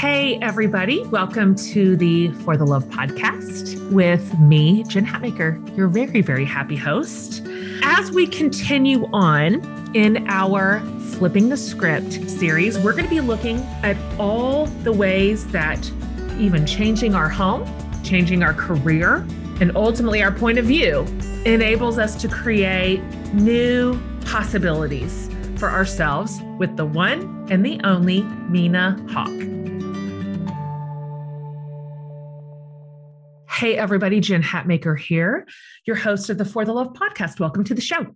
Hey, everybody. Welcome to the For the Love podcast with me, Jen Hatmaker, your very, very happy host. As we continue on in our Flipping the Script series, we're going to be looking at all the ways that even changing our home, changing our career, and ultimately our point of view enables us to create new possibilities for ourselves with the one and the only Mina Hawk. Hey, everybody, Jen Hatmaker here, your host of the For the Love podcast. Welcome to the show.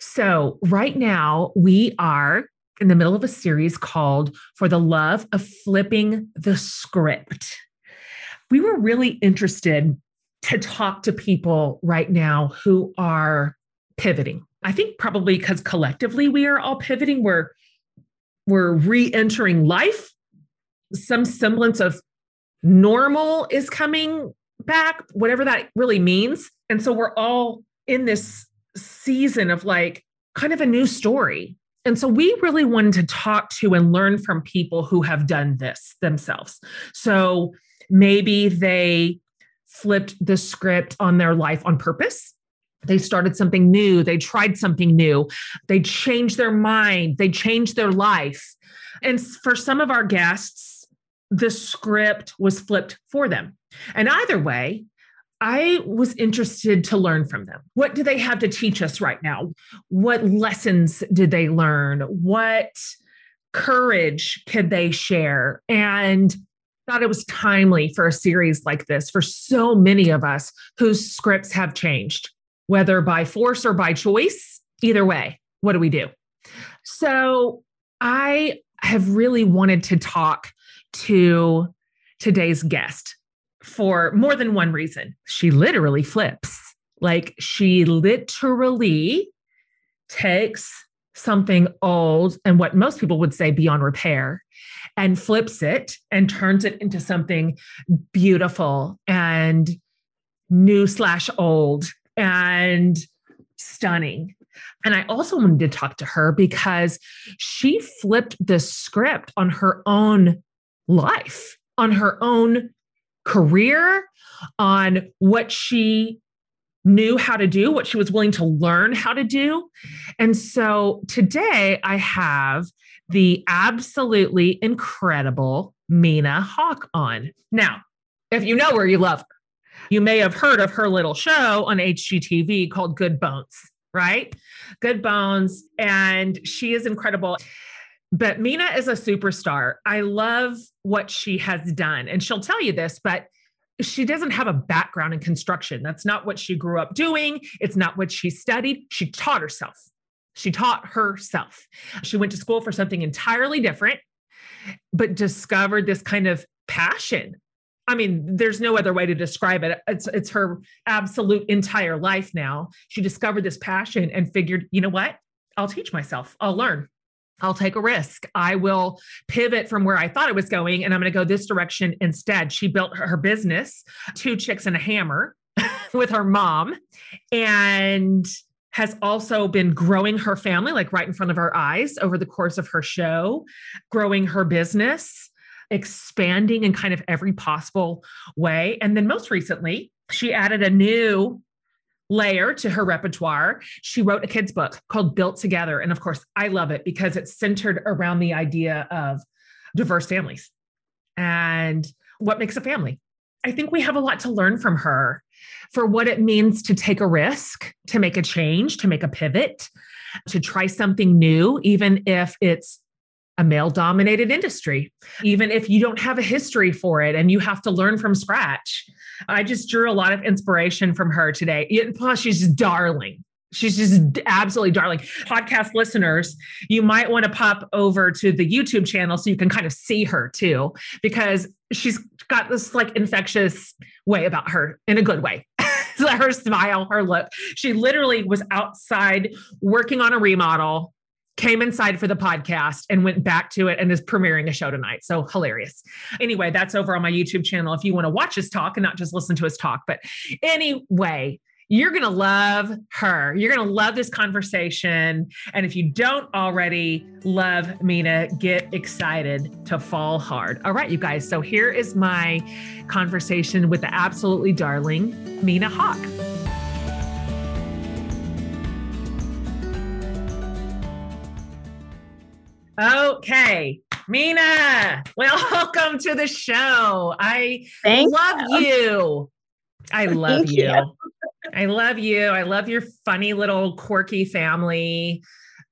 So, right now, we are in the middle of a series called For the Love of Flipping the Script. We were really interested to talk to people right now who are pivoting. I think probably because collectively we are all pivoting. We're we're re-entering life. Some semblance of normal is coming back, whatever that really means. And so we're all in this season of like kind of a new story. And so we really wanted to talk to and learn from people who have done this themselves. So maybe they flipped the script on their life on purpose. They started something new. They tried something new. They changed their mind. They changed their life. And for some of our guests, the script was flipped for them. And either way, I was interested to learn from them. What do they have to teach us right now? What lessons did they learn? What courage could they share? And thought it was timely for a series like this for so many of us whose scripts have changed, whether by force or by choice. Either way, what do we do? So I have really wanted to talk to today's guest for more than one reason. She literally flips. Like she literally takes something old and what most people would say beyond repair and flips it and turns it into something beautiful and new slash old and stunning. And I also wanted to talk to her because she flipped the script on her own life, on her own career, on what she knew how to do, what she was willing to learn how to do. And so today I have the absolutely incredible Mina Hawk on. Now, if you know her, you love her. You may have heard of her little show on HGTV called Good Bones, right? Good Bones. And she is incredible. But Mina is a superstar. I love what she has done. And she'll tell you this, but she doesn't have a background in construction. That's not what she grew up doing. It's not what she studied. She taught herself. She taught herself. She went to school for something entirely different, but discovered this kind of passion. I mean, there's no other way to describe it. It's, it's her absolute entire life now. She discovered this passion and figured, you know what? I'll teach myself, I'll learn. I'll take a risk. I will pivot from where I thought it was going and I'm going to go this direction instead. She built her business, Two Chicks and a Hammer, with her mom and has also been growing her family like right in front of our eyes over the course of her show, growing her business, expanding in kind of every possible way. And then most recently, she added a new layer to her repertoire. She wrote a kid's book called Built Together. And of course, I love it because it's centered around the idea of diverse families and what makes a family. I think we have a lot to learn from her for what it means to take a risk, to make a change, to make a pivot, to try something new, even if it's a male dominated industry, even if you don't have a history for it and you have to learn from scratch. I just drew a lot of inspiration from her today. Plus, she's just darling. She's just absolutely darling. Podcast listeners, you might want to pop over to the YouTube channel so you can kind of see her too, because she's got this like infectious way about her in a good way. her smile, her look. She literally was outside working on a remodel came inside for the podcast and went back to it and is premiering a show tonight. So hilarious. Anyway, that's over on my YouTube channel if you want to watch us talk and not just listen to us talk. But anyway, You're going to love her. You're going to love this conversation. And if you don't already love Mina, get excited to fall hard. All right, you guys. So here is my conversation with the absolutely darling Mina Hawk. Okay, Mina, welcome to the show. I Thank love you. you. I love you. you. I love you. I love your funny little quirky family.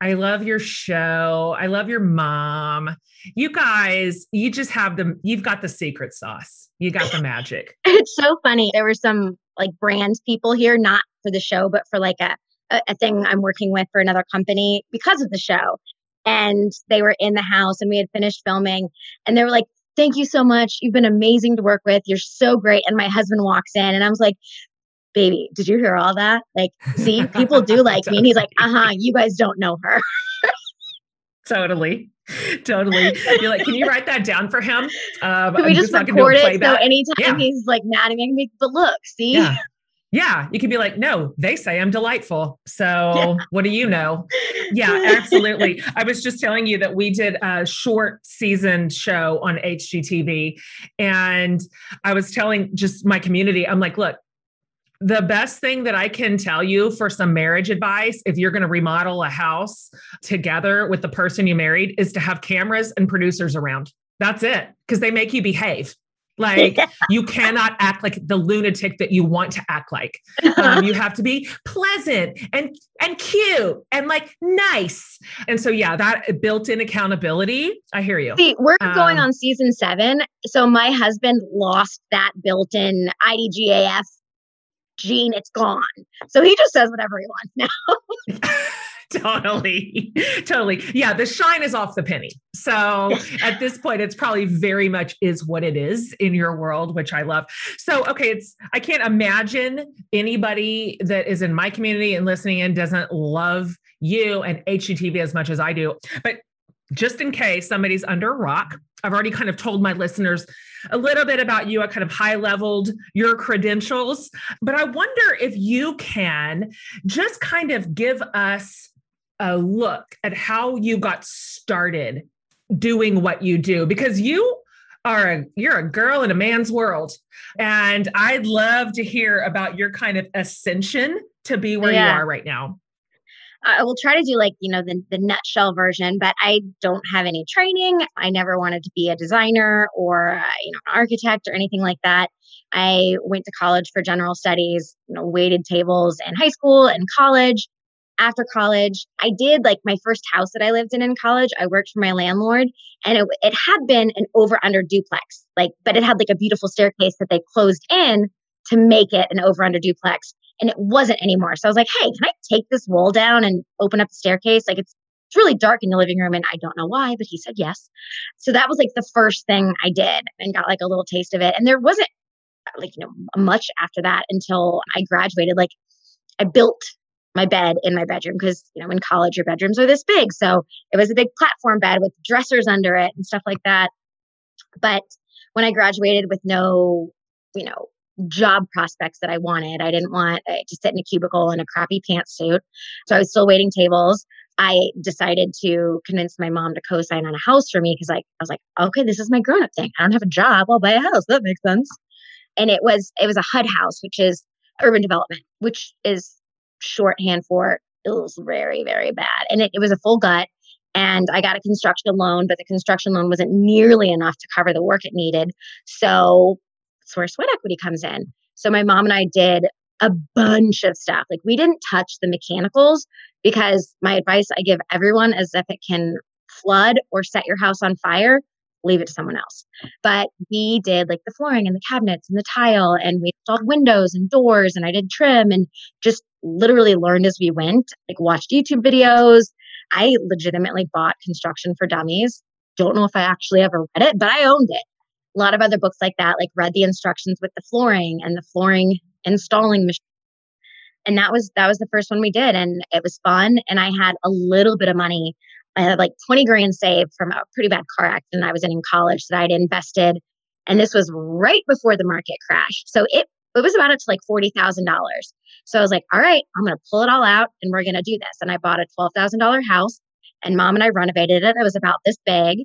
I love your show. I love your mom. You guys, you just have the you've got the secret sauce. You got the magic. it's so funny. There were some like brands people here, not for the show, but for like a, a, a thing I'm working with for another company because of the show. And they were in the house and we had finished filming and they were like, Thank you so much. You've been amazing to work with. You're so great. And my husband walks in and I was like, baby, did you hear all that? Like, see, people do like me. And he's like, uh huh, you guys don't know her. totally. Totally. You're like, can you write that down for him? Um, can we I'm just, just record it? So anytime yeah. he's like mad at me, I can be, but look, see? Yeah. Yeah, you can be like, no, they say I'm delightful. So yeah. what do you know? Yeah, absolutely. I was just telling you that we did a short season show on HGTV. And I was telling just my community, I'm like, look, the best thing that I can tell you for some marriage advice, if you're going to remodel a house together with the person you married, is to have cameras and producers around. That's it, because they make you behave. Like yeah. you cannot act like the lunatic that you want to act like. Um, you have to be pleasant and and cute and like nice. And so yeah, that built-in accountability. I hear you. See, we're um, going on season seven. So my husband lost that built-in IDGAF gene, it's gone. So he just says whatever he wants now. totally. Totally. Yeah the shine is off the penny. So at this point it's probably very much is what it is in your world which i love. So okay it's i can't imagine anybody that is in my community and listening in doesn't love you and hgtv as much as i do. But just in case somebody's under a rock i've already kind of told my listeners a little bit about you. I kind of high leveled your credentials, but I wonder if you can just kind of give us a look at how you got started doing what you do because you are a you're a girl in a man's world and i'd love to hear about your kind of ascension to be where yeah. you are right now I will try to do like, you know, the, the nutshell version, but I don't have any training. I never wanted to be a designer or, uh, you know, an architect or anything like that. I went to college for general studies, you know, waited tables in high school and college. After college, I did like my first house that I lived in in college. I worked for my landlord and it, it had been an over under duplex, like, but it had like a beautiful staircase that they closed in to make it an over under duplex and it wasn't anymore. So I was like, hey, can I take this wall down and open up the staircase? Like it's it's really dark in the living room and I don't know why, but he said yes. So that was like the first thing I did and got like a little taste of it. And there wasn't like, you know, much after that until I graduated. Like I built my bed in my bedroom because, you know, in college your bedrooms are this big. So it was a big platform bed with dressers under it and stuff like that. But when I graduated with no, you know, job prospects that I wanted. I didn't want uh, to sit in a cubicle in a crappy pantsuit. So I was still waiting tables. I decided to convince my mom to co-sign on a house for me because like I was like, okay, this is my grown-up thing. I don't have a job. I'll buy a house. That makes sense. And it was it was a HUD house, which is urban development, which is shorthand for it was very, very bad. And it, it was a full gut. And I got a construction loan, but the construction loan wasn't nearly enough to cover the work it needed. So that's where sweat equity comes in. So my mom and I did a bunch of stuff. Like we didn't touch the mechanicals because my advice I give everyone is if it can flood or set your house on fire, leave it to someone else. But we did like the flooring and the cabinets and the tile and we installed windows and doors and I did trim and just literally learned as we went, like watched YouTube videos. I legitimately bought Construction for Dummies. Don't know if I actually ever read it, but I owned it a lot of other books like that, like read the instructions with the flooring and the flooring installing machine. And that was that was the first one we did, and it was fun. And I had a little bit of money. I had like twenty grand saved from a pretty bad car accident I was in in college that I'd invested. And this was right before the market crashed, so it it was about it to like $40,000. So I was like, all right, I'm going to pull it all out and we're going to do this. And I bought a $12,000 house and mom and I renovated it. It was about this big.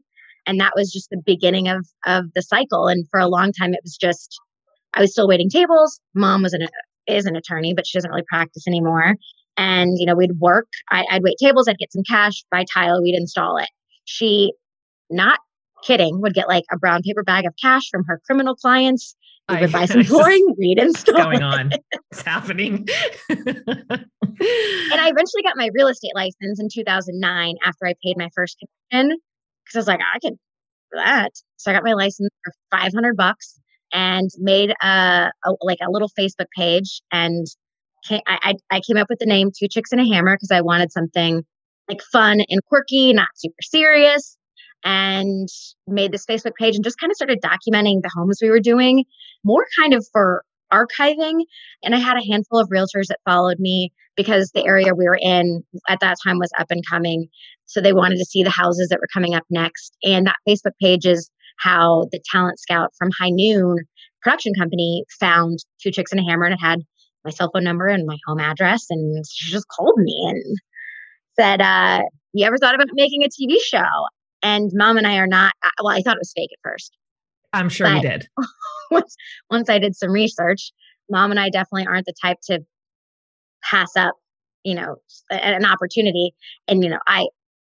And that was just the beginning of, of the cycle. And for a long time, it was just, I was still waiting tables. Mom was an, is an attorney, but she doesn't really practice anymore. And, you know, we'd work, I, I'd wait tables, I'd get some cash, buy tile, we'd install it. She, not kidding, would get like a brown paper bag of cash from her criminal clients. We would buy some flooring, we'd install. going on? It's happening. and I eventually got my real estate license in 2009 after I paid my first commission because I was like, I could do that. So I got my license for 500 bucks and made a, a like a little Facebook page and came, I, I came up with the name Two Chicks and a Hammer because I wanted something like fun and quirky, not super serious. And made this Facebook page and just kind of started documenting the homes we were doing, more kind of for archiving. And I had a handful of realtors that followed me because the area we were in at that time was up and coming. So they wanted to see the houses that were coming up next. And that Facebook page is how the talent scout from High Noon production company found Two Chicks and a Hammer and it had my cell phone number and my home address. And she just called me and said, uh, You ever thought about making a TV show? And mom and I are not, well, I thought it was fake at first. I'm sure you did. once, once I did some research, mom and I definitely aren't the type to pass up, you know, an opportunity. And, you know, I,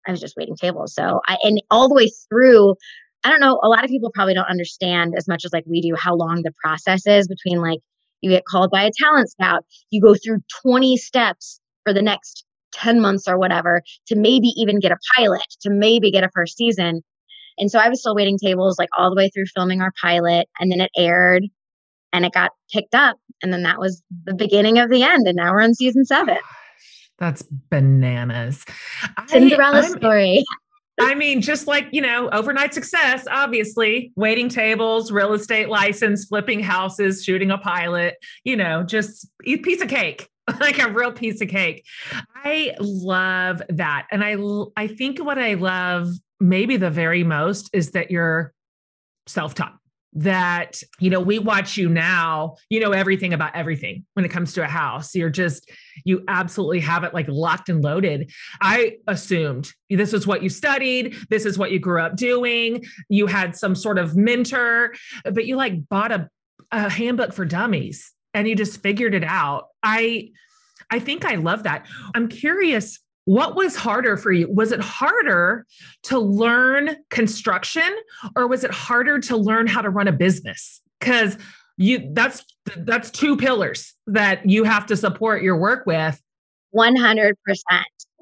I was just waiting tables. So I, and all the way through, I don't know, a lot of people probably don't understand as much as like we do how long the process is between like you get called by a talent scout, you go through 20 steps for the next 10 months or whatever to maybe even get a pilot, to maybe get a first season. And so I was still waiting tables like all the way through filming our pilot. And then it aired and it got picked up. And then that was the beginning of the end. And now we're on season seven. That's bananas. Cinderella I, story. I mean, just like, you know, overnight success, obviously, waiting tables, real estate license, flipping houses, shooting a pilot, you know, just a piece of cake, like a real piece of cake. I love that. And I I think what I love maybe the very most is that you're self-taught that you know we watch you now you know everything about everything when it comes to a house you're just you absolutely have it like locked and loaded i assumed this is what you studied this is what you grew up doing you had some sort of mentor but you like bought a, a handbook for dummies and you just figured it out i i think i love that i'm curious what was harder for you? Was it harder to learn construction or was it harder to learn how to run a business? Cuz you that's that's two pillars that you have to support your work with. 100%.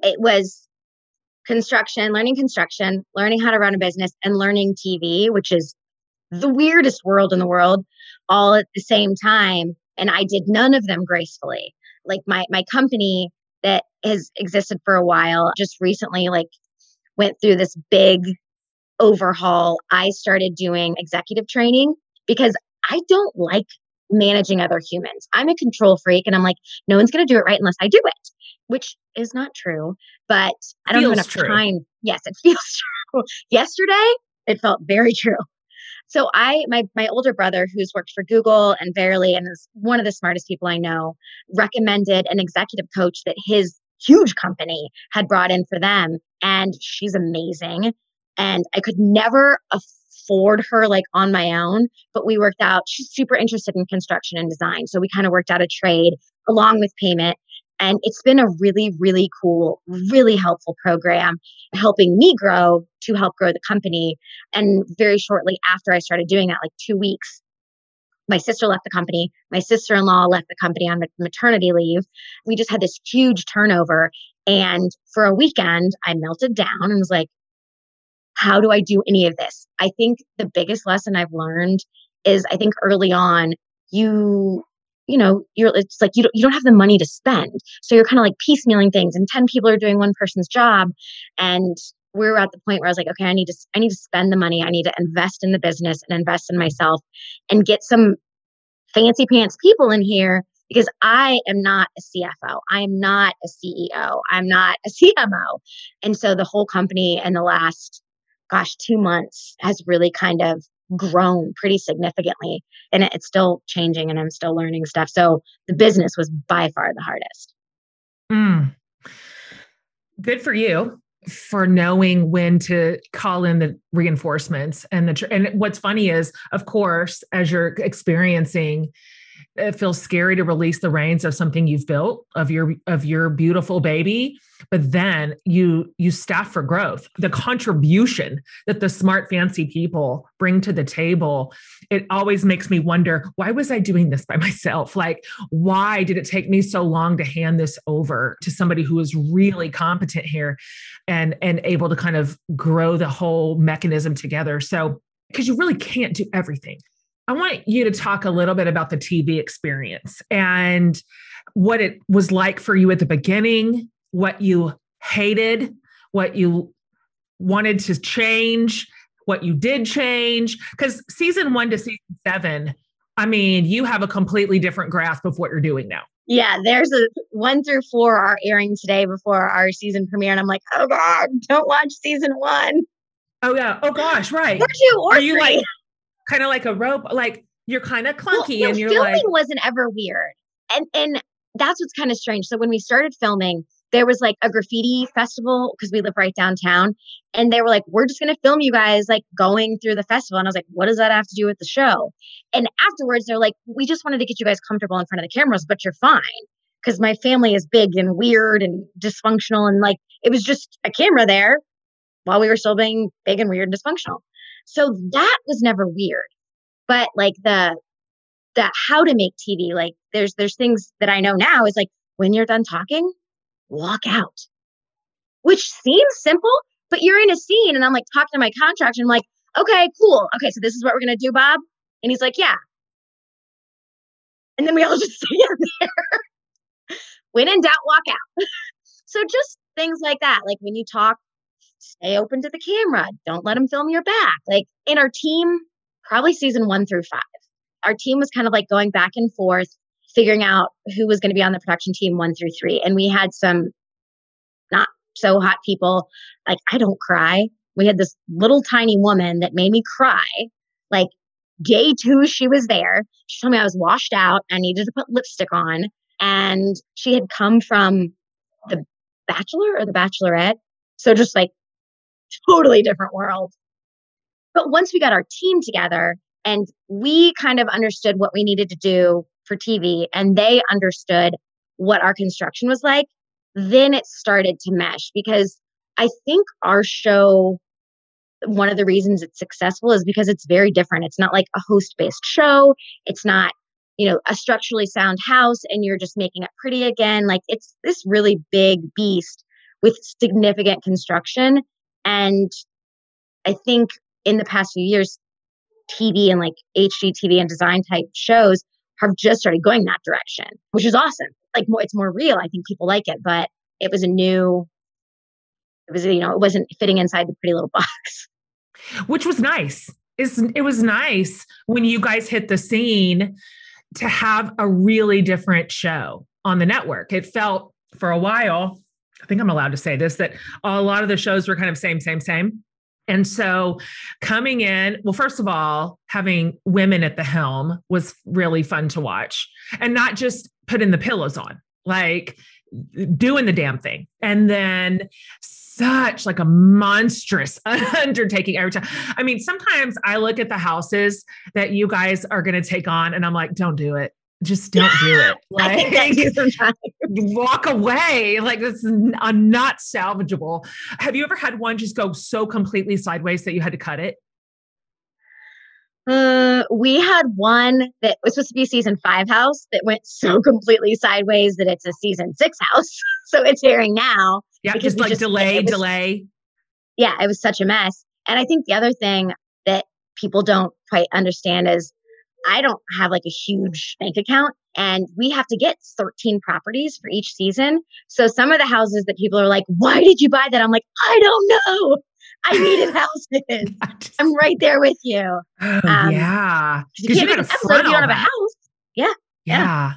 It was construction, learning construction, learning how to run a business and learning TV, which is the weirdest world in the world all at the same time and I did none of them gracefully. Like my my company that has existed for a while just recently like went through this big overhaul. I started doing executive training because i don't like managing other humans. I'm a control freak and i'm like no one's going to do it right unless i do it which is not true but i don't feels have enough true. time. Yes it feels true. Yesterday it felt very true so I my my older brother who's worked for Google and Verily and is one of the smartest people I know recommended an executive coach that his huge company had brought in for them and she's amazing and I could never afford her like on my own but we worked out she's super interested in construction and design so we kind of worked out a trade along with payment and it's been a really, really cool, really helpful program helping me grow to help grow the company. And very shortly after I started doing that, like two weeks, my sister left the company. My sister in law left the company on maternity leave. We just had this huge turnover. And for a weekend, I melted down and was like, how do I do any of this? I think the biggest lesson I've learned is I think early on, you you know, you're it's like you don't you don't have the money to spend. So you're kind of like piecemealing things and 10 people are doing one person's job and we are at the point where I was like, okay, I need to I need to spend the money. I need to invest in the business and invest in myself and get some fancy pants people in here because I am not a CFO. I'm not a CEO. I'm not a CMO. And so the whole company in the last gosh, 2 months has really kind of grown pretty significantly and it's still changing and I'm still learning stuff. So the business was by far the hardest. Mm. Good for you for knowing when to call in the reinforcements and the and what's funny is of course as you're experiencing it feels scary to release the reins of something you've built of your of your beautiful baby but then you you staff for growth. The contribution that the smart fancy people bring to the table it always makes me wonder why was i doing this by myself? Like why did it take me so long to hand this over to somebody who is really competent here and and able to kind of grow the whole mechanism together? So because you really can't do everything I want you to talk a little bit about the TV experience and what it was like for you at the beginning, what you hated, what you wanted to change, what you did change. Because season one to season seven, I mean, you have a completely different grasp of what you're doing now. Yeah, there's a one through four are airing today before our season premiere. And I'm like, oh God, don't watch season one. Oh, yeah. Oh, gosh, right. Or two or Are you three. like kind of like a rope? Like you're kind of clunky Well, no, and you're filming like, wasn't ever weird. And and that's what's kind of strange. So when we started filming, there was like a graffiti festival because we live right downtown. And they were like, we're just gonna film you guys like going through the festival. And I was like, what does that have to do with the show? And afterwards, they're like, we just wanted to get you guys comfortable in front of the cameras, but you're fine. Because my family is big and weird and dysfunctional. And like it was just a camera there while we were still being big and weird and dysfunctional. So that was never weird. But like the the how to make TV, like there's there's things that I know now is like when you're done talking, walk out. Which seems simple, but you're in a scene and I'm like talking to my contractor and I'm like, okay, cool. Okay, so this is what we're gonna do, Bob. And he's like, yeah. And then we all just stand there. when in doubt, walk out. so just things like that. Like when you talk, stay open to the camera. Don't let them film your back. Like in our team, probably season one through five, our team was kind of like going back and forth, figuring out who was going to be on the production team one through three. And we had some not so hot people. Like, I don't cry. We had this little tiny woman that made me cry. Like, day two, she was there. She told me I was washed out. I needed to put lipstick on. And she had come from the Bachelor or the Bachelorette. So just like totally different world. But once we got our team together and we kind of understood what we needed to do for TV and they understood what our construction was like, then it started to mesh because I think our show, one of the reasons it's successful is because it's very different. It's not like a host based show. It's not, you know, a structurally sound house and you're just making it pretty again. Like it's this really big beast with significant construction. And I think in the past few years, TV and like HGTV and design type shows have just started going that direction, which is awesome. Like more, it's more real. I think people like it, but it was a new, it was, you know, it wasn't fitting inside the pretty little box. which was nice. It's, it was nice when you guys hit the scene to have a really different show on the network. It felt for a while, I think I'm allowed to say this, that a lot of the shows were kind of same, same, same. And so coming in, well, first of all, having women at the helm was really fun to watch and not just putting the pillows on, like doing the damn thing. And then such like a monstrous undertaking every time. I mean, sometimes I look at the houses that you guys are going to take on and I'm like, don't do it. Just don't do it. I think that Like, walk away. Like this is uh, not salvageable. Have you ever had one just go so completely sideways that you had to cut it? Uh, we had one that was supposed to be season five house that went so completely sideways that it's a season six house. so it's airing now. Yeah, Because just like just- delay, was- delay. Yeah, it was such a mess. And I think the other thing that people don't quite understand is I don't have like a huge bank account and we have to get 13 properties for each season. So some of the houses that people are like, why did you buy that? I'm like, I don't know. I needed houses. Just- I'm right there with you. oh, um, yeah, You 'Cause can't make gotta an episode front if you don't have a house. Yeah.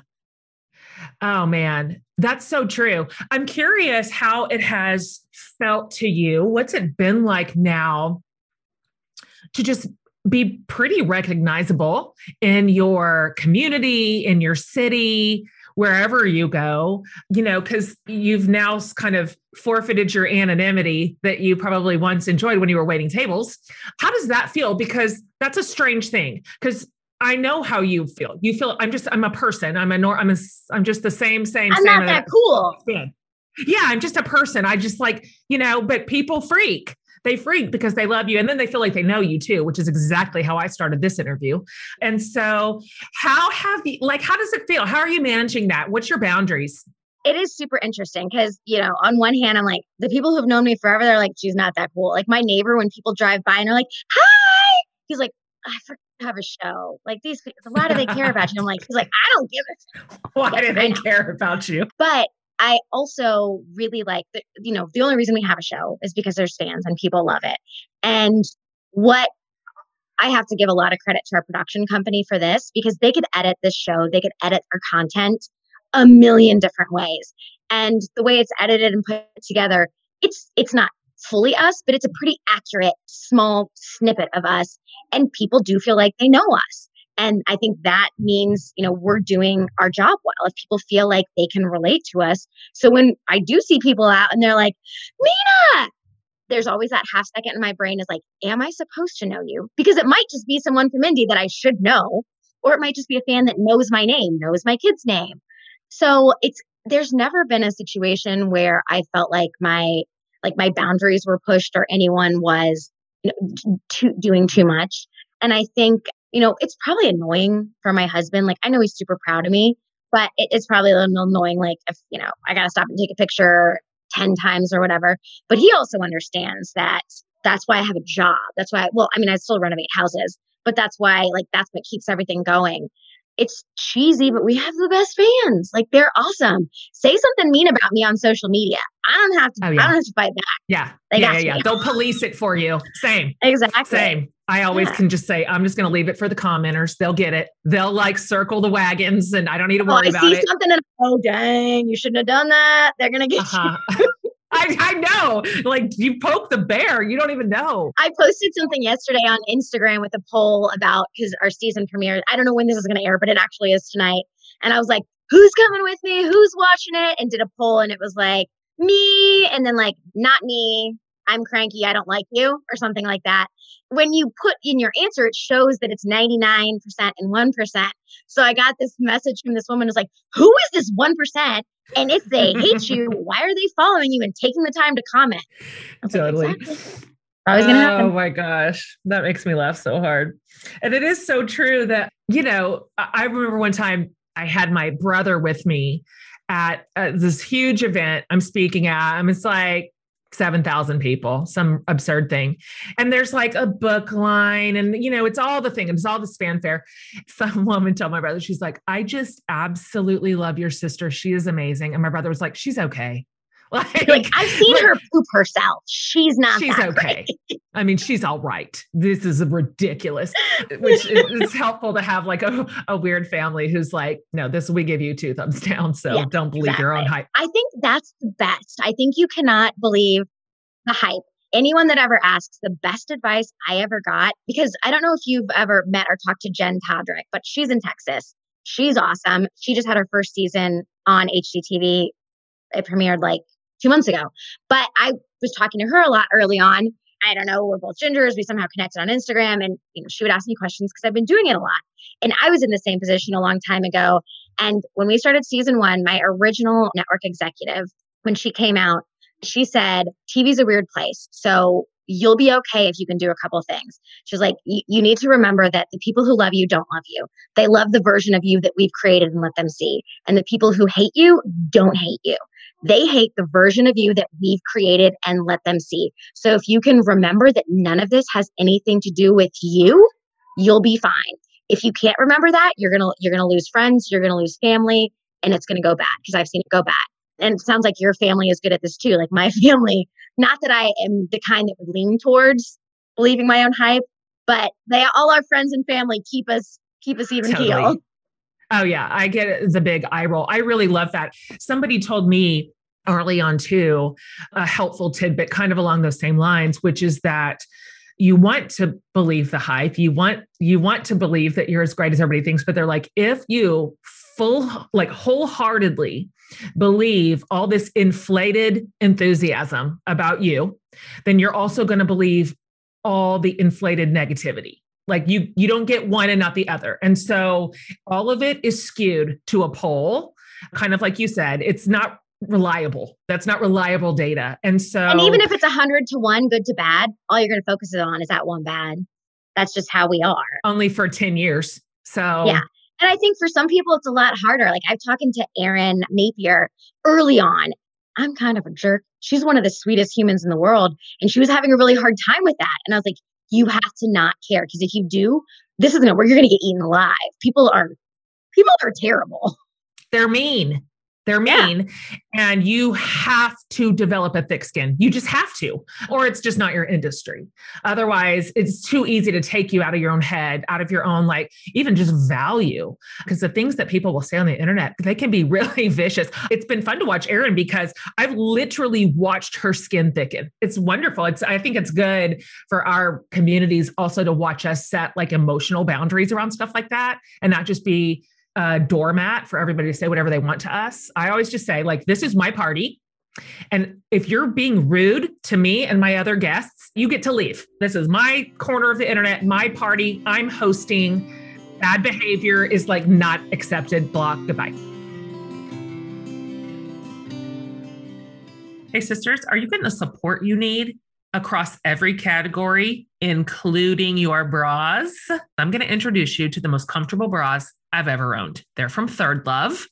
Oh man, that's so true. I'm curious how it has felt to you. What's it been like now to just be pretty recognizable in your community, in your city, wherever you go, you know, because you've now kind of forfeited your anonymity that you probably once enjoyed when you were waiting tables. How does that feel? Because that's a strange thing. Because I know how you feel. You feel I'm just I'm a person. I'm a nor I'm a I'm just the same same. I'm same not that cool. Yeah, I'm just a person. I just like you know, but people freak. They freak mm-hmm. because they love you, and then they feel like they know you too, which is exactly how I started this interview. And so, how have you like? How does it feel? How are you managing that? What's your boundaries? it is super interesting because you know on one hand i'm like the people who've known me forever they're like she's not that cool like my neighbor when people drive by and they're like hi he's like i have a show. Like these, people, why do they care about you? I'm like, he's like, I don't give a. Why do they care about you? But I also really like the, you know, the only reason we have a show is because there's fans and people love it. And what I have to give a lot of credit to our production company for this because they could edit this show, they could edit our content a million different ways. And the way it's edited and put together, it's it's not fully us, but it's a pretty accurate small snippet of us. And people do feel like they know us. And I think that means, you know, we're doing our job well if people feel like they can relate to us. So when I do see people out and they're like, Mina, there's always that half second in my brain is like, am I supposed to know you? Because it might just be someone from Indy that I should know, or it might just be a fan that knows my name, knows my kid's name. So it's, there's never been a situation where I felt like my like my boundaries were pushed or anyone was you know, too, doing too much. And I think, you know, it's probably annoying for my husband. Like, I know he's super proud of me, but it, it's probably a little annoying. Like, if, you know, I got to stop and take a picture 10 times or whatever. But he also understands that that's why I have a job. That's why, well, I mean, I still renovate houses, but that's why, like, that's what keeps everything going it's cheesy, but we have the best fans. Like they're awesome. Say something mean about me on social media. I don't have to. Oh, yeah. I don't have to fight back. Yeah, they yeah, yeah, yeah. They'll police it for you. Same. Exactly. Same. I always yeah. can just say, I'm just going to leave it for the commenters. They'll get it. They'll like circle the wagons, and I don't need to worry oh, I about see it. Something and oh dang, you shouldn't have done that. They're going to get uh-huh. you. I, I know. Like you poke the bear, you don't even know. I posted something yesterday on Instagram with a poll about because our season premiere. I don't know when this is going to air, but it actually is tonight. And I was like, "Who's coming with me? Who's watching it?" And did a poll, and it was like me, and then like not me. I'm cranky. I don't like you, or something like that. When you put in your answer, it shows that it's 99% and 1%. So I got this message from this woman who's like, Who is this 1%? And if they hate you, why are they following you and taking the time to comment? Totally. Like, exactly. Oh my gosh, that makes me laugh so hard. And it is so true that, you know, I remember one time I had my brother with me at uh, this huge event I'm speaking at. And it's like 7,000 people, some absurd thing. And there's like a book line, and you know, it's all the thing, it's all this fanfare. Some woman told my brother, she's like, I just absolutely love your sister. She is amazing. And my brother was like, She's okay. Like, like I've seen like, her poop herself. She's not. She's okay. I mean, she's all right. This is ridiculous. Which is helpful to have like a, a weird family who's like, no, this we give you two thumbs down. So yeah, don't believe exactly. your own hype. I think that's the best. I think you cannot believe the hype. Anyone that ever asks the best advice I ever got, because I don't know if you've ever met or talked to Jenn Todryk, but she's in Texas. She's awesome. She just had her first season on HGTV. It premiered like two months ago. But I was talking to her a lot early on. I don't know, we're both gingers. We somehow connected on Instagram and you know, she would ask me questions because I've been doing it a lot. And I was in the same position a long time ago. And when we started season one, my original network executive, when she came out, she said, TV's a weird place. So you'll be okay if you can do a couple things. She's like, you need to remember that the people who love you don't love you. They love the version of you that we've created and let them see. And the people who hate you don't hate you. They hate the version of you that we've created and let them see. So if you can remember that none of this has anything to do with you, you'll be fine. If you can't remember that, you're going to you're going to lose friends, you're going to lose family, and it's going to go bad because I've seen it go bad. And it sounds like your family is good at this too. Like my family, not that I am the kind that would lean towards believing my own hype, but they all our friends and family keep us keep us even totally. keel. Oh yeah, I get the big eye roll. I really love that. Somebody told me early on too a helpful tidbit kind of along those same lines, which is that you want to believe the hype you want you want to believe that you're as great as everybody thinks but they're like if you full like wholeheartedly believe all this inflated enthusiasm about you then you're also going to believe all the inflated negativity like you you don't get one and not the other. And so all of it is skewed to a poll, kind of like you said it's not reliable. That's not reliable data. And so and even if it's a hundred to one good to bad all you're going to focus it on is that one bad. That's just how we are. Only for 10 years. So yeah. And i think for some people it's a lot harder. Like i've talking to erin napier early on. I'm kind of a jerk. She's one of the sweetest humans in the world and she was having a really hard time with that. And i was like you have to not care because if you do, this is gonna where you're gonna get eaten alive. People are people are terrible. They're mean. They're mean. Yeah. And you have to develop a thick skin. You just have to, or it's just not your industry. Otherwise, it's too easy to take you out of your own head, out of your own, like, even just value. Because the things that people will say on the internet, they can be really vicious. It's been fun to watch Erin because I've literally watched her skin thicken. It's wonderful. It's, I think it's good for our communities also to watch us set like emotional boundaries around stuff like that and not just be a doormat for everybody to say whatever they want to us. I always just say, like, this is my party. And if you're being rude to me and my other guests, you get to leave. This is my corner of the internet, my party. I'm hosting. Bad behavior is like not accepted. Block. Goodbye. Hey, sisters, are you getting the support you need across every category, including your bras? I'm going to introduce you to the most comfortable bras I've ever owned. They're from Third Love.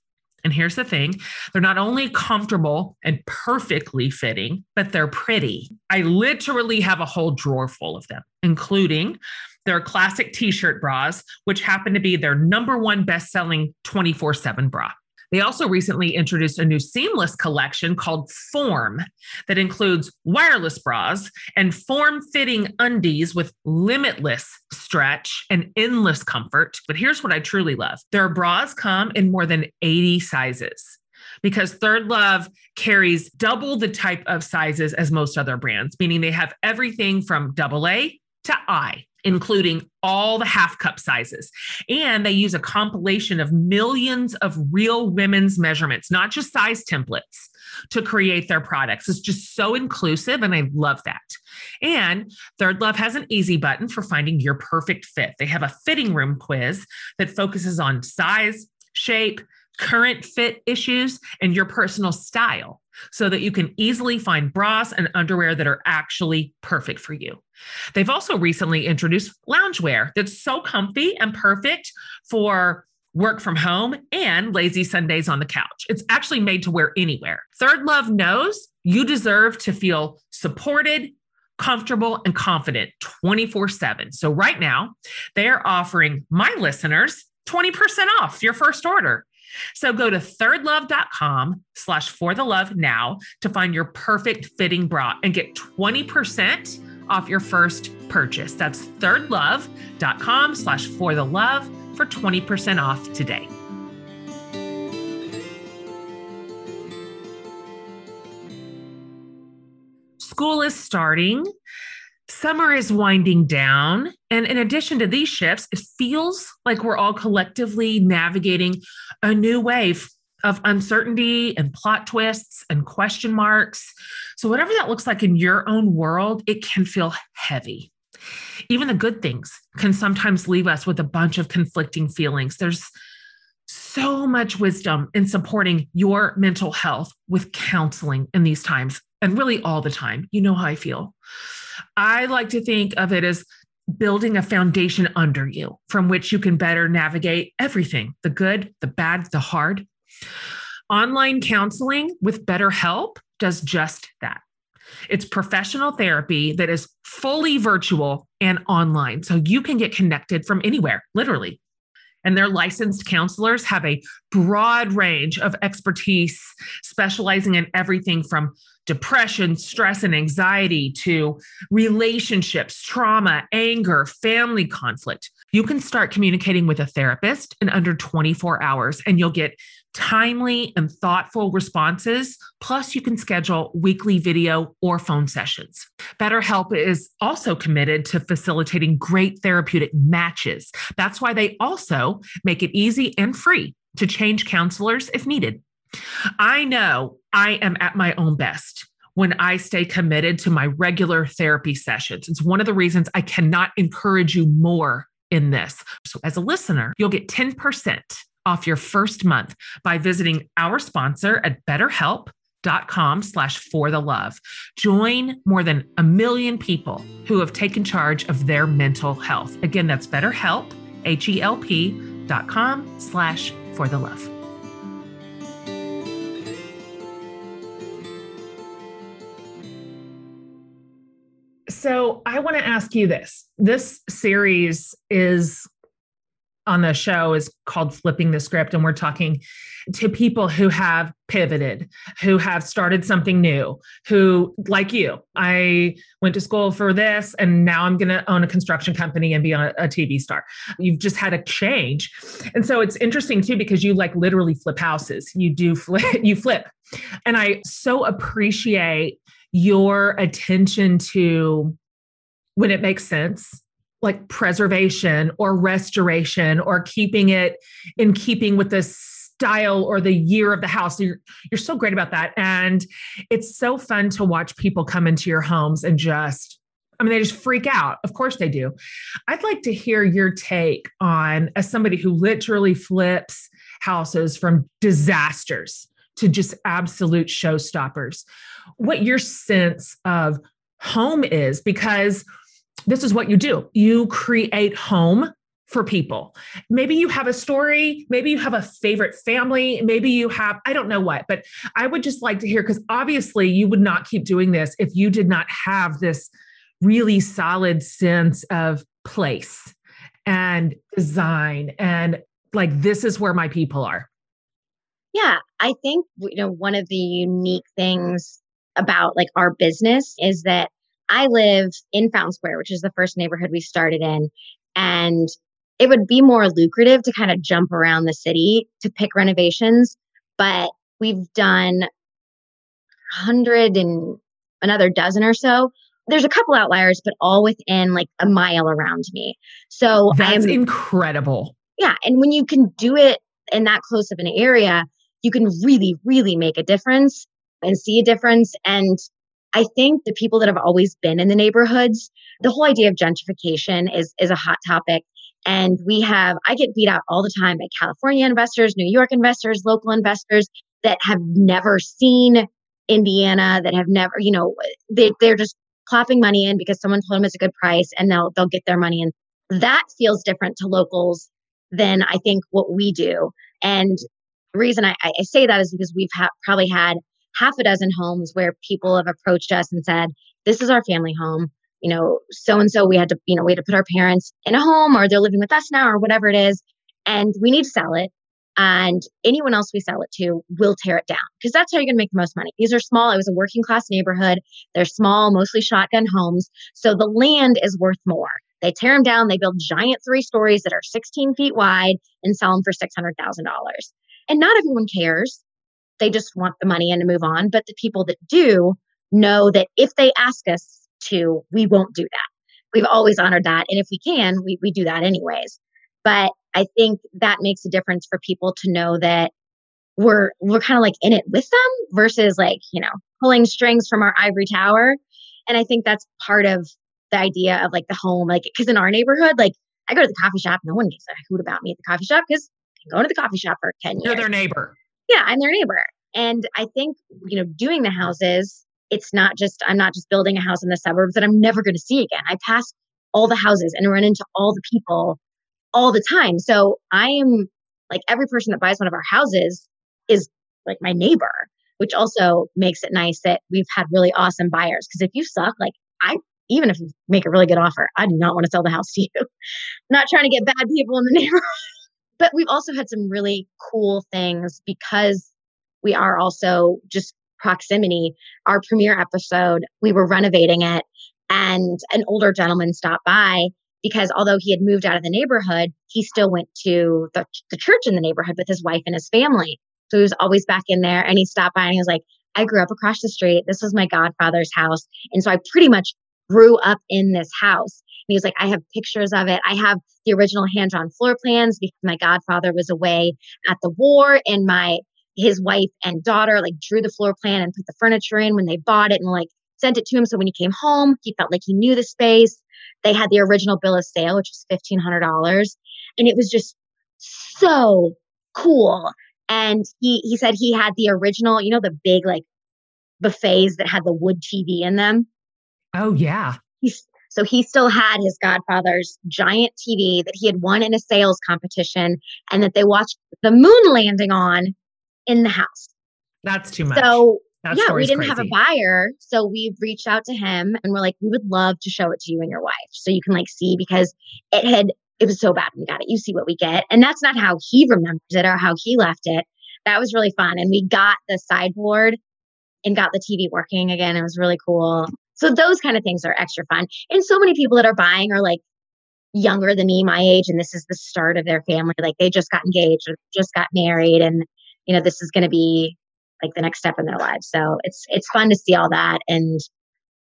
And here's the thing they're not only comfortable and perfectly fitting, but they're pretty. I literally have a whole drawer full of them, including their classic t shirt bras, which happen to be their number one best selling 24 7 bra. They also recently introduced a new seamless collection called Form that includes wireless bras and form fitting undies with limitless stretch and endless comfort. But here's what I truly love their bras come in more than 80 sizes because Third Love carries double the type of sizes as most other brands, meaning they have everything from double A to I including all the half cup sizes. And they use a compilation of millions of real women's measurements, not just size templates, to create their products. It's just so inclusive, and I love that. And Third Love has an easy button for finding your perfect fit. They have a fitting room quiz that focuses on size, shape, current fit issues, and your personal style so that you can easily find bras and underwear that are actually perfect for you. They've also recently introduced loungewear that's so comfy and perfect for work from home and lazy Sundays on the couch. It's actually made to wear anywhere. Third Love knows you deserve to feel supported, comfortable, and confident 24 7. So, right now, they are offering my listeners 20% off your first order. So go to thirdlove.com slash for the love now to find your perfect fitting bra and get 20% off your first purchase. That's thirdlove.com slash for the love for 20% off today. School is starting. Summer is winding down. And in addition to these shifts, it feels like we're all collectively navigating a new wave of uncertainty and plot twists and question marks. So, whatever that looks like in your own world, it can feel heavy. Even the good things can sometimes leave us with a bunch of conflicting feelings. There's so much wisdom in supporting your mental health with counseling in these times, and really all the time. You know how I feel. I like to think of it as building a foundation under you from which you can better navigate everything the good, the bad, the hard. Online counseling with BetterHelp does just that. It's professional therapy that is fully virtual and online. So you can get connected from anywhere, literally. And their licensed counselors have a broad range of expertise, specializing in everything from depression, stress, and anxiety to relationships, trauma, anger, family conflict. You can start communicating with a therapist in under 24 hours and you'll get timely and thoughtful responses. Plus, you can schedule weekly video or phone sessions. BetterHelp is also committed to facilitating great therapeutic matches. That's why they also make it easy and free to change counselors if needed. I know I am at my own best when I stay committed to my regular therapy sessions. It's one of the reasons I cannot encourage you more in this. So, as a listener, you'll get 10% off your first month by visiting our sponsor at betterhelp.com slash for the love join more than a million people who have taken charge of their mental health again that's betterhelp h-e-l-p dot com slash for the love So I want to ask you this. This series is on the show is called Flipping the Script. And we're talking to people who have pivoted, who have started something new, who, like you, I went to school for this and now I'm going to own a construction company and be a, a TV star. You've just had a change. And so it's interesting too, because you like literally flip houses. You do flip, you flip. And I so appreciate your attention to when it makes sense like preservation or restoration or keeping it in keeping with the style or the year of the house. You're, you're so great about that. And it's so fun to watch people come into your homes and just, I mean, they just freak out. Of course they do. I'd like to hear your take on, as somebody who literally flips houses from disasters to just absolute showstoppers what your sense of home is because this is what you do you create home for people. Maybe you have a story, maybe you have a favorite family, maybe you have, I don't know what, but I would just like to hear because obviously you would not keep doing this if you did not have this really solid sense of place and design and like this is where my people are. Yeah, I think you know one of the unique things about like our business is that I live in Fountain Square, which is the first neighborhood we started in. And it would be more lucrative to kind of jump around the city to pick renovations. But we've done hundred and another dozen or so. There's a couple outliers, but all within like a mile around me. So that's I'm, incredible. Yeah. And when you can do it in that close of an area, you can really, really make a difference and see a difference. And I think the people that have always been in the neighborhoods, the whole idea of gentrification is is a hot topic. And we have, I get beat out all the time by California investors, New York investors, local investors that have never seen Indiana, that have never, you know, they, they're just clapping money in because someone told them it's a good price and they'll they'll get their money in. That feels different to locals than I think what we do. And the reason I, I say that is because we've ha- probably had half a dozen homes where people have approached us and said, This is our family home. You know, so and so we had to, you know, we had to put our parents in a home or they're living with us now or whatever it is. And we need to sell it. And anyone else we sell it to will tear it down because that's how you're going to make the most money. These are small. It was a working class neighborhood. They're small, mostly shotgun homes. So the land is worth more. They tear them down. They build giant three stories that are 16 feet wide and sell them for $600,000. And not everyone cares they just want the money and to move on. But the people that do know that if they ask us to, we won't do that. We've always honored that. And if we can, we, we do that anyways. But I think that makes a difference for people to know that we're we're kind of like in it with them versus like, you know, pulling strings from our ivory tower. And I think that's part of the idea of like the home, like because in our neighborhood, like I go to the coffee shop, no one gives a hoot about me at the coffee shop because I go to the coffee shop for 10 years. You're their neighbor. Yeah, I'm their neighbor. And I think, you know, doing the houses, it's not just, I'm not just building a house in the suburbs that I'm never going to see again. I pass all the houses and run into all the people all the time. So I am like every person that buys one of our houses is like my neighbor, which also makes it nice that we've had really awesome buyers. Because if you suck, like I, even if you make a really good offer, I do not want to sell the house to you. not trying to get bad people in the neighborhood. But we've also had some really cool things because we are also just proximity. Our premiere episode, we were renovating it, and an older gentleman stopped by because although he had moved out of the neighborhood, he still went to the, the church in the neighborhood with his wife and his family. So he was always back in there and he stopped by and he was like, I grew up across the street. This was my godfather's house. And so I pretty much grew up in this house. He was like, I have pictures of it. I have the original hand drawn floor plans because my godfather was away at the war and my his wife and daughter like drew the floor plan and put the furniture in when they bought it and like sent it to him. So when he came home, he felt like he knew the space. They had the original bill of sale, which was $1,500. And it was just so cool. And he, he said he had the original, you know, the big like buffets that had the wood TV in them. Oh, yeah. He's, so he still had his godfather's giant TV that he had won in a sales competition and that they watched the moon landing on in the house. That's too much. So that yeah, we didn't crazy. have a buyer. So we reached out to him and we're like, we would love to show it to you and your wife. So you can like see because it had it was so bad we got it. You see what we get. And that's not how he remembers it or how he left it. That was really fun. And we got the sideboard and got the TV working again. It was really cool. So those kind of things are extra fun. And so many people that are buying are like younger than me, my age, and this is the start of their family. Like they just got engaged or just got married and you know, this is to be like the next step in their lives. So it's it's fun to see all that, and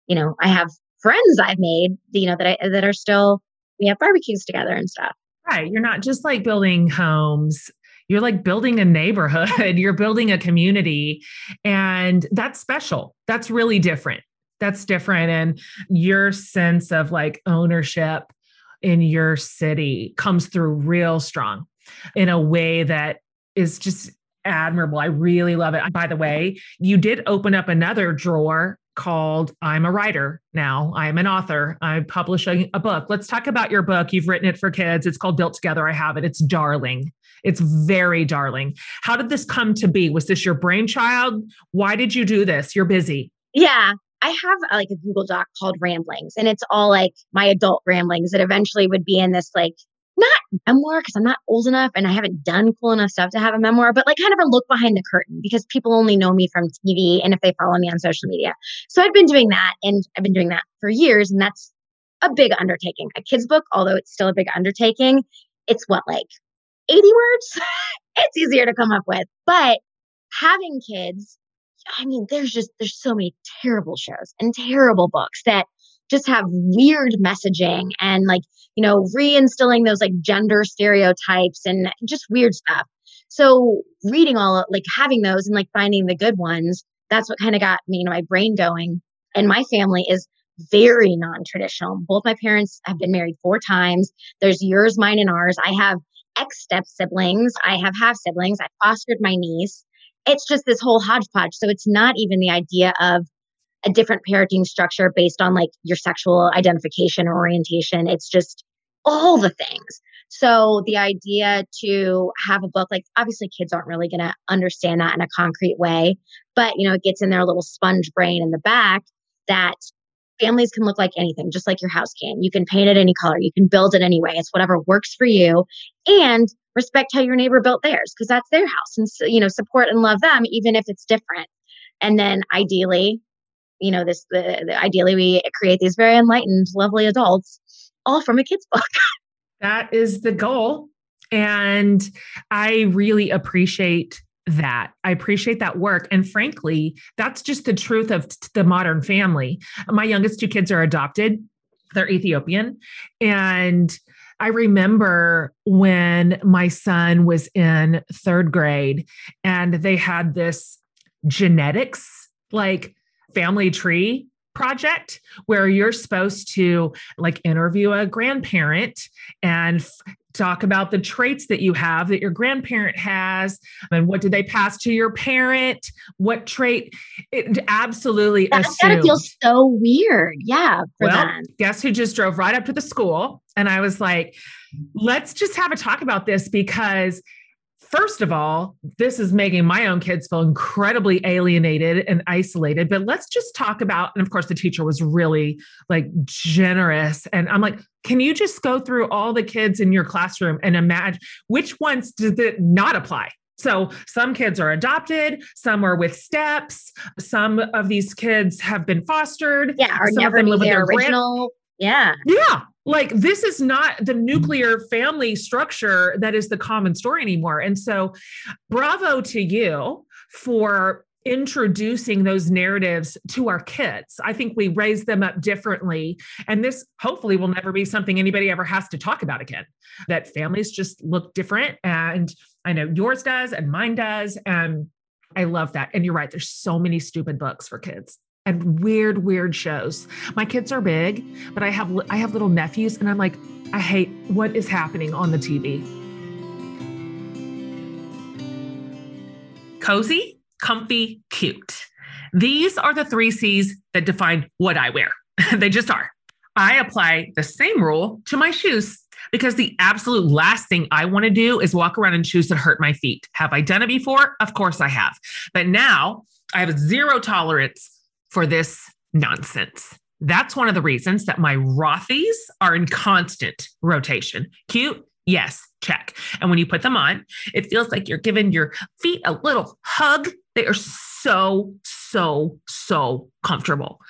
you know, I have friends I've made, you know, that I that are still we have barbecues together and stuff. Right, you're not just like building homes. You're like building a neighborhood. You're building a community, and that's special. That's really different. That's different, and your sense of like ownership in your city comes through real strong in a way that is just admirable. I really love it. By the way, you did open up another drawer called I'm a writer now. I'm an author. I'm publishing a book. Let's talk about your book. You've written it for kids. It's called Built Together. I have it. It's darling. It's very darling. How did this come to be? Was this your brainchild? Why did you do this? You're busy. Yeah. I have uh, like a Google Doc called Ramblings, and it's all like my adult ramblings that eventually would be in this like not memoir because I'm not old enough and I haven't done cool enough stuff to have a memoir, but like kind of a look behind the curtain because people only know me from TV and if they follow me on social media. So I've been doing that and I've been doing that for years. And that's a big undertaking. A kid's book, although it's still a big undertaking, it's what, like 80 words? it's easier to come up with. But having kids, I mean, there's just, there's so many terrible shows and terrible books that just have weird messaging and like, you know, reinstilling those like gender stereotypes and just weird stuff. So reading all like having those and like finding the good ones, that's what kind of got me, you know, my brain going. And my family is very non-traditional. Both my parents have been married four times. There's yours, mine, and ours. I have ex step siblings. I have half siblings. I fostered my niece. It's just this whole hodgepodge. So it's not even the idea of a different parenting structure based on like your sexual identification or orientation. It's just all the things. So the idea to have a book, like obviously kids aren't really going to understand that in a concrete way, but you know, it gets in their little sponge brain in the back that families can look like anything, just like your house can. You can paint it any color, you can build it anyway. It's whatever works for you. And respect how your neighbor built theirs because that's their house and you know support and love them even if it's different. And then ideally you know this the, the, ideally we create these very enlightened lovely adults all from a kid's book. That is the goal and i really appreciate that. I appreciate that work and frankly that's just the truth of the modern family. My youngest two kids are adopted. They're ethiopian and I remember when my son was in third grade and they had this genetics like family tree project where you're supposed to like interview a grandparent and f- talk about the traits that you have that your grandparent has and what did they pass to your parent? What trait? It absolutely that's gotta feel so weird. Yeah well them. guess who just drove right up to the school? And i was like let's just have a talk about this because first of all, this is making my own kids feel incredibly alienated and isolated. But let's just talk about, and of course, the teacher was really like generous. And I'm like, can you just go through all the kids in your classroom and imagine which ones does it not apply? So some kids are adopted, some are with steps, some of these kids have been fostered. Yeah, or some never knew their, their original. Yeah. Yeah. Like this is not the nuclear family structure that is the common story anymore. And so, bravo to you for introducing those narratives to our kids. I think we raise them up differently. And this hopefully will never be something anybody ever has to talk about again. That families just look different. And I know yours does and mine does. And I love that. And you're right, there's so many stupid books for kids and weird, weird shows. My kids are big, but I have I have little nephews, and I'm like, I hate what is happening on the TV. Cozy comfy, cute. These are the three C's that define what I wear. they just are. I apply the same rule to my shoes because the absolute last thing I want to do is walk around in shoes that hurt my feet. Have I done it before? Of course I have. But now I have zero tolerance for this nonsense. That's one of the reasons that my Rothy's are in constant rotation. Cute, Yes, check. And when you put them on, it feels like you're giving your feet a little hug. They are so, so, so comfortable.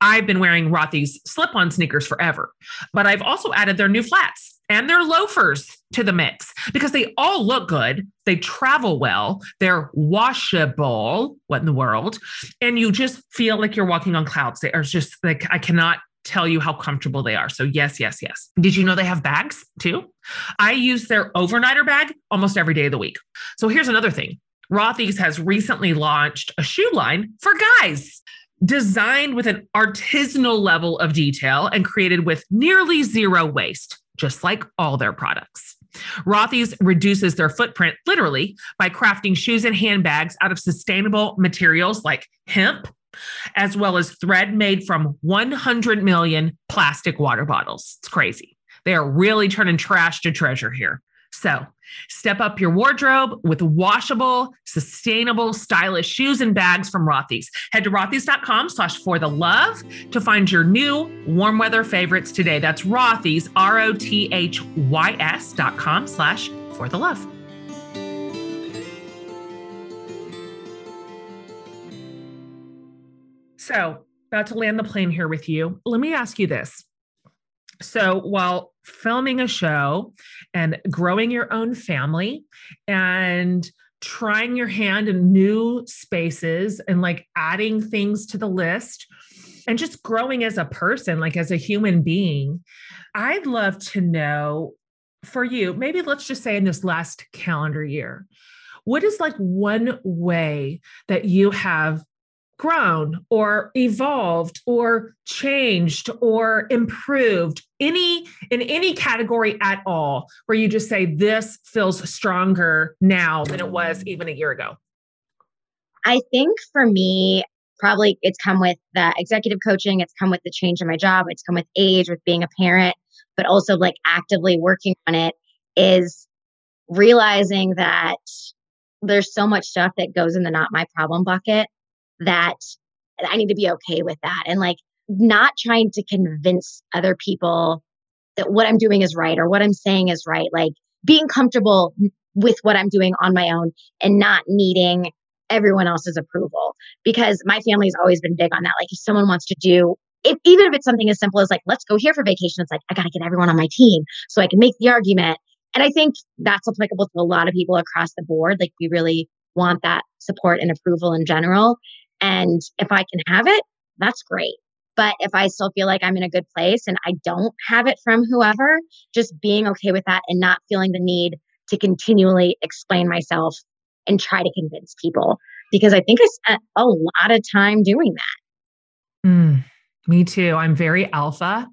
I've been wearing Rothy's slip on sneakers forever, but I've also added their new flats and their loafers to the mix because they all look good. They travel well. They're washable. What in the world? And you just feel like you're walking on clouds. They are just like, I cannot tell you how comfortable they are. So, yes, yes, yes. Did you know they have bags too? I use their overnighter bag almost every day of the week. So, here's another thing Rothy's has recently launched a shoe line for guys designed with an artisanal level of detail and created with nearly zero waste, just like all their products. Rothy's reduces their footprint literally by crafting shoes and handbags out of sustainable materials like hemp, as well as thread made from 100 million plastic water bottles. It's crazy. They are really turning trash to treasure here. So, step up your wardrobe with washable, sustainable, stylish shoes and bags from Rothy's. Head to rothys.com slash for the love to find your new warm weather favorites today. That's Rothy's, R O T H Y S dot com slash for the love. So, about to land the plane here with you. Let me ask you this. So, while filming a show and growing your own family and trying your hand in new spaces and like adding things to the list and just growing as a person, like as a human being, I'd love to know for you, maybe let's just say in this last calendar year, what is like one way that you have grown or evolved or changed or improved any in any category at all where you just say this feels stronger now than it was even a year ago. I think for me probably it's come with the executive coaching it's come with the change in my job it's come with age with being a parent but also like actively working on it is realizing that there's so much stuff that goes in the not my problem bucket that I need to be okay with that and like not trying to convince other people that what I'm doing is right or what I'm saying is right. Like being comfortable with what I'm doing on my own and not needing everyone else's approval because my family's always been big on that. Like if someone wants to do if, even if it's something as simple as like, let's go here for vacation, it's like, I got to get everyone on my team so I can make the argument. And I think that's applicable to a lot of people across the board. Like, we really want that support and approval in general. And if I can have it, that's great. But if I still feel like I'm in a good place and I don't have it from whoever, just being okay with that and not feeling the need to continually explain myself and try to convince people because I think I spent a lot of time doing that. Mm, me too. I'm very alpha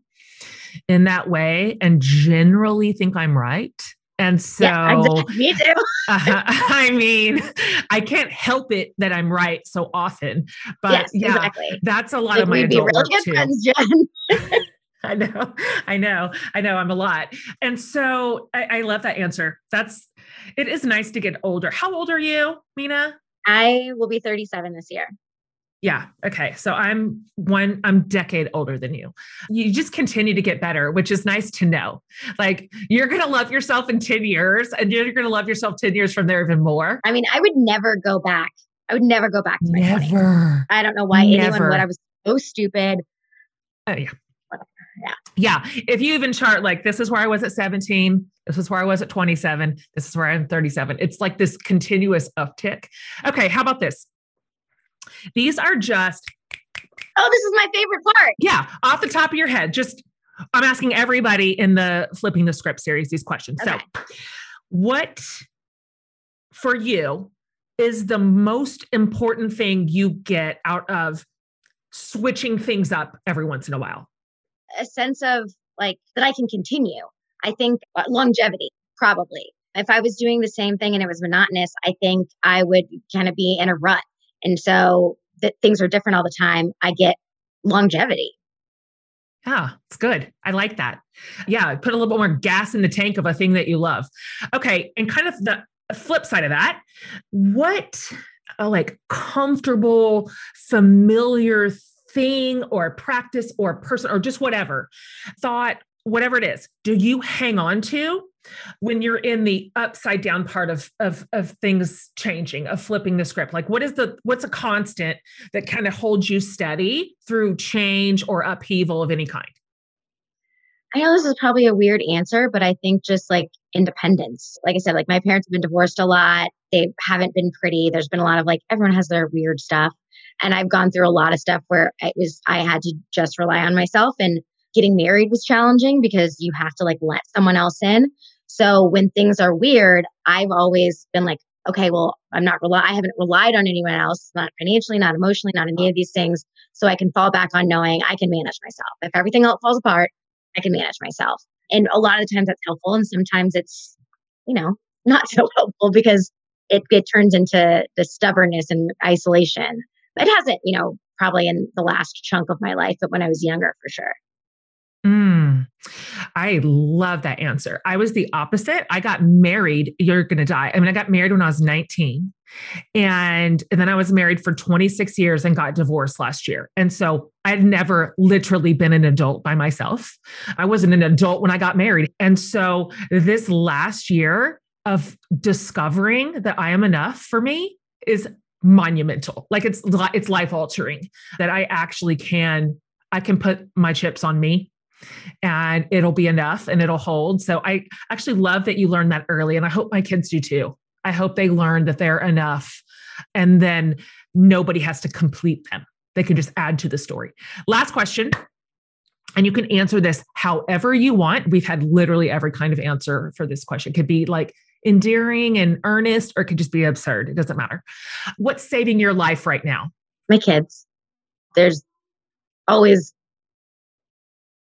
in that way and generally think I'm right. And so, yeah, exactly. me too. uh, I mean, I can't help it that I'm right so often, but yes, yeah, exactly. that's a lot like of my adult work too. Friends, Jen. I know, I know, I know. I'm a lot, and so I, I love that answer. That's it. Is nice to get older. How old are you, Mina? I will be 37 this year. Yeah. Okay. So I'm one, I'm decade older than you. You just continue to get better, which is nice to know. Like you're going to love yourself in 10 years and you're going to love yourself 10 years from there even more. I mean, I would never go back. I would never go back to my Never. 20s. I don't know why anyone would. I was so stupid. Oh, yeah. Yeah. Yeah. If you even chart like this is where I was at 17, this is where I was at 27, this is where I'm 37. It's like this continuous uptick. Okay. How about this? These are just, Oh, this is my favorite part. yeah, off the top of your head, just I'm asking everybody in the flipping the script series these questions. Okay. So, what for you is the most important thing you get out of switching things up every once in a while? A sense of like that I can continue. I think uh, longevity, probably. If I was doing the same thing and it was monotonous, I think I would kind of be in a rut. And so that things are different all the time. I get longevity. Yeah, it's good. I like that. Yeah, put a little bit more gas in the tank of a thing that you love. Okay, and kind of the flip side of that, what a like comfortable, familiar thing or practice or person or just whatever thought, whatever it is, do you hang on to when you're in the upside down part of of of things changing, of flipping the script? Like what is the what's a constant that kind of holds you steady through change or upheaval of any kind? I know this is probably a weird answer, but I think just like independence. Like I said, like my parents have been divorced a lot. They haven't been pretty. There's been a lot of like everyone has their weird stuff. And I've gone through a lot of stuff where it was I had to just rely on myself and getting married was challenging because you have to like let someone else in. So when things are weird, I've always been like, okay, well, I'm not rely I haven't relied on anyone else, not financially, not emotionally, not any of these things. So I can fall back on knowing I can manage myself. If everything else falls apart, I can manage myself. And a lot of the times that's helpful. And sometimes it's, you know, not so helpful because it, it turns into the stubbornness and isolation. It hasn't, you know, probably in the last chunk of my life, but when I was younger, for sure. Mm, I love that answer. I was the opposite. I got married. You're going to die. I mean, I got married when I was 19. And, and then I was married for 26 years and got divorced last year. And so I'd never literally been an adult by myself. I wasn't an adult when I got married. And so this last year of discovering that I am enough for me is monumental. Like it's it's life altering that I actually can I can put my chips on me and it'll be enough and it'll hold. So I actually love that you learned that early and I hope my kids do too. I hope they learn that they're enough and then nobody has to complete them. They can just add to the story. Last question. And you can answer this however you want. We've had literally every kind of answer for this question. It could be like endearing and earnest, or it could just be absurd. It doesn't matter. What's saving your life right now? My kids. There's always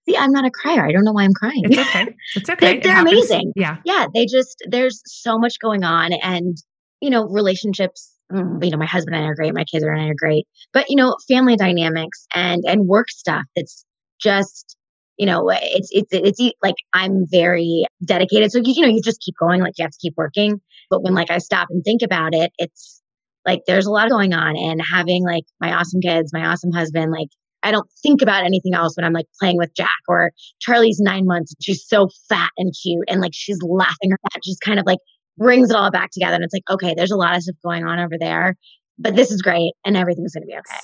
See, I'm not a crier. I don't know why I'm crying. It's okay. It's okay. They're, they're happens. amazing. Yeah. yeah, they just there's so much going on, and you know, relationships. mm, You know, my husband and I are great. My kids and I are great, but you know, family dynamics and and work stuff. That's just you know, it's it's it's like I'm very dedicated. So you you know, you just keep going. Like you have to keep working. But when like I stop and think about it, it's like there's a lot going on, and having like my awesome kids, my awesome husband, like. I don't think about anything else when I'm like playing with Jack or Charlie's nine months. and She's so fat and cute and like she's laughing her fat. Just kind of like brings it all back together. And it's like, okay, there's a lot of stuff going on over there, but this is great and everything's going to be okay.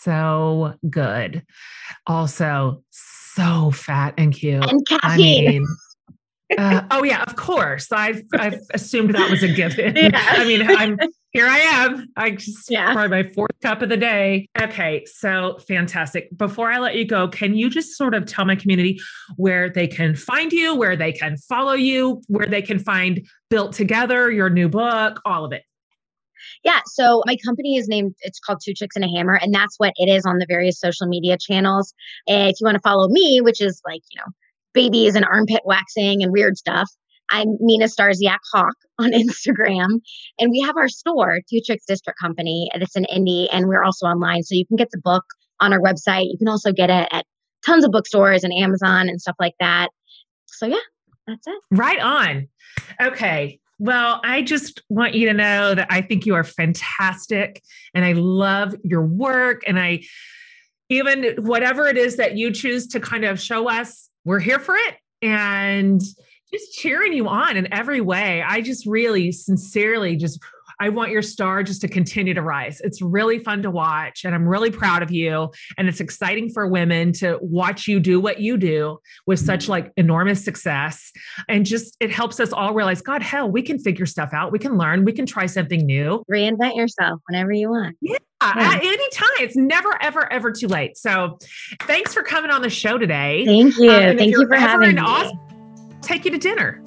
So good. Also, so fat and cute. And I caffeine. mean, uh, oh yeah, of course. I've I've assumed that was a given. Yeah. I mean, I'm here. I am. I just Yeah. probably my fourth cup of the day. Okay, so fantastic. Before I let you go, can you just sort of tell my community where they can find you, where they can follow you, where they can find Built Together, your new book, all of it. Yeah. So my company is named, it's called Two Chicks and a Hammer. And that's what it is on the various social media channels. If you want to follow me, which is like, you know, babies and armpit waxing and weird stuff, I'm Mina Starsiak Hawk on Instagram. And we have our store, Two Chicks District Company. It's an Indy and we're also online. So you can get the book on our website. You can also get it at tons of bookstores and Amazon and stuff like that. So yeah, that's it. Right on. Okay. Well, I just want you to know that I think you are fantastic and I love your work. And I, even whatever it is that you choose to kind of show us, we're here for it. And just cheering you on in every way. I just really sincerely just I want your star just to continue to rise. It's really fun to watch, and I'm really proud of you. And it's exciting for women to watch you do what you do with such mm-hmm. like enormous success. And just it helps us all realize, God, hell, we can figure stuff out. We can learn. We can try something new. Reinvent yourself whenever you want. Yeah. Yeah. At any time. It's never, ever, ever too late. So thanks for coming on the show today. Thank you. Um, Thank you for having me. Austin, take you to dinner.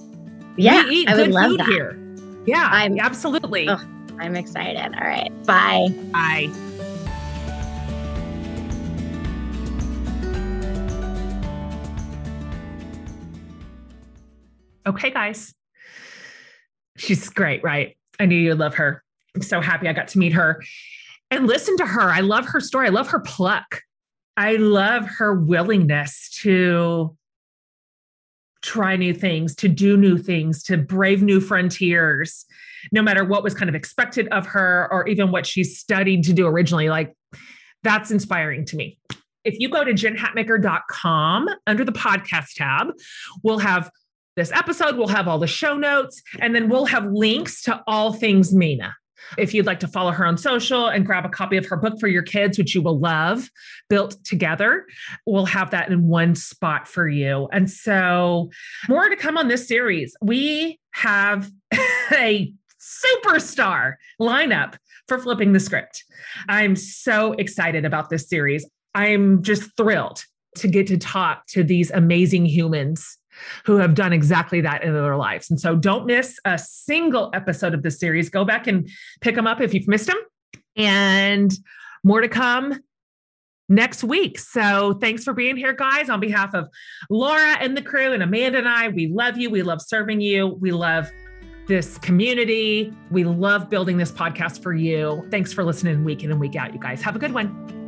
Yeah. We eat I good food that. here. Yeah, I'm absolutely. Oh, I'm excited. All right. Bye. Bye. Okay, guys. She's great, right? I knew you'd love her. I'm so happy I got to meet her and listen to her. I love her story. I love her pluck. I love her willingness to try new things, to do new things, to brave new frontiers, no matter what was kind of expected of her or even what she studied to do originally. Like that's inspiring to me. If you go to jenhatmaker.com under the podcast tab, we'll have this episode, we'll have all the show notes, and then we'll have links to all things Mina. If you'd like to follow her on social and grab a copy of her book for your kids, which you will love, Built Together, we'll have that in one spot for you. And so, more to come on this series. We have a superstar lineup for flipping the script. I'm so excited about this series. I'm just thrilled to get to talk to these amazing humans who have done exactly that in their lives. And so don't miss a single episode of this series. Go back and pick them up if you've missed them. And more to come next week. So thanks for being here, guys. On behalf of Laura and the crew and Amanda and I, we love you. We love serving you. We love this community. We love building this podcast for you. Thanks for listening week in and week out, you guys. Have a good one.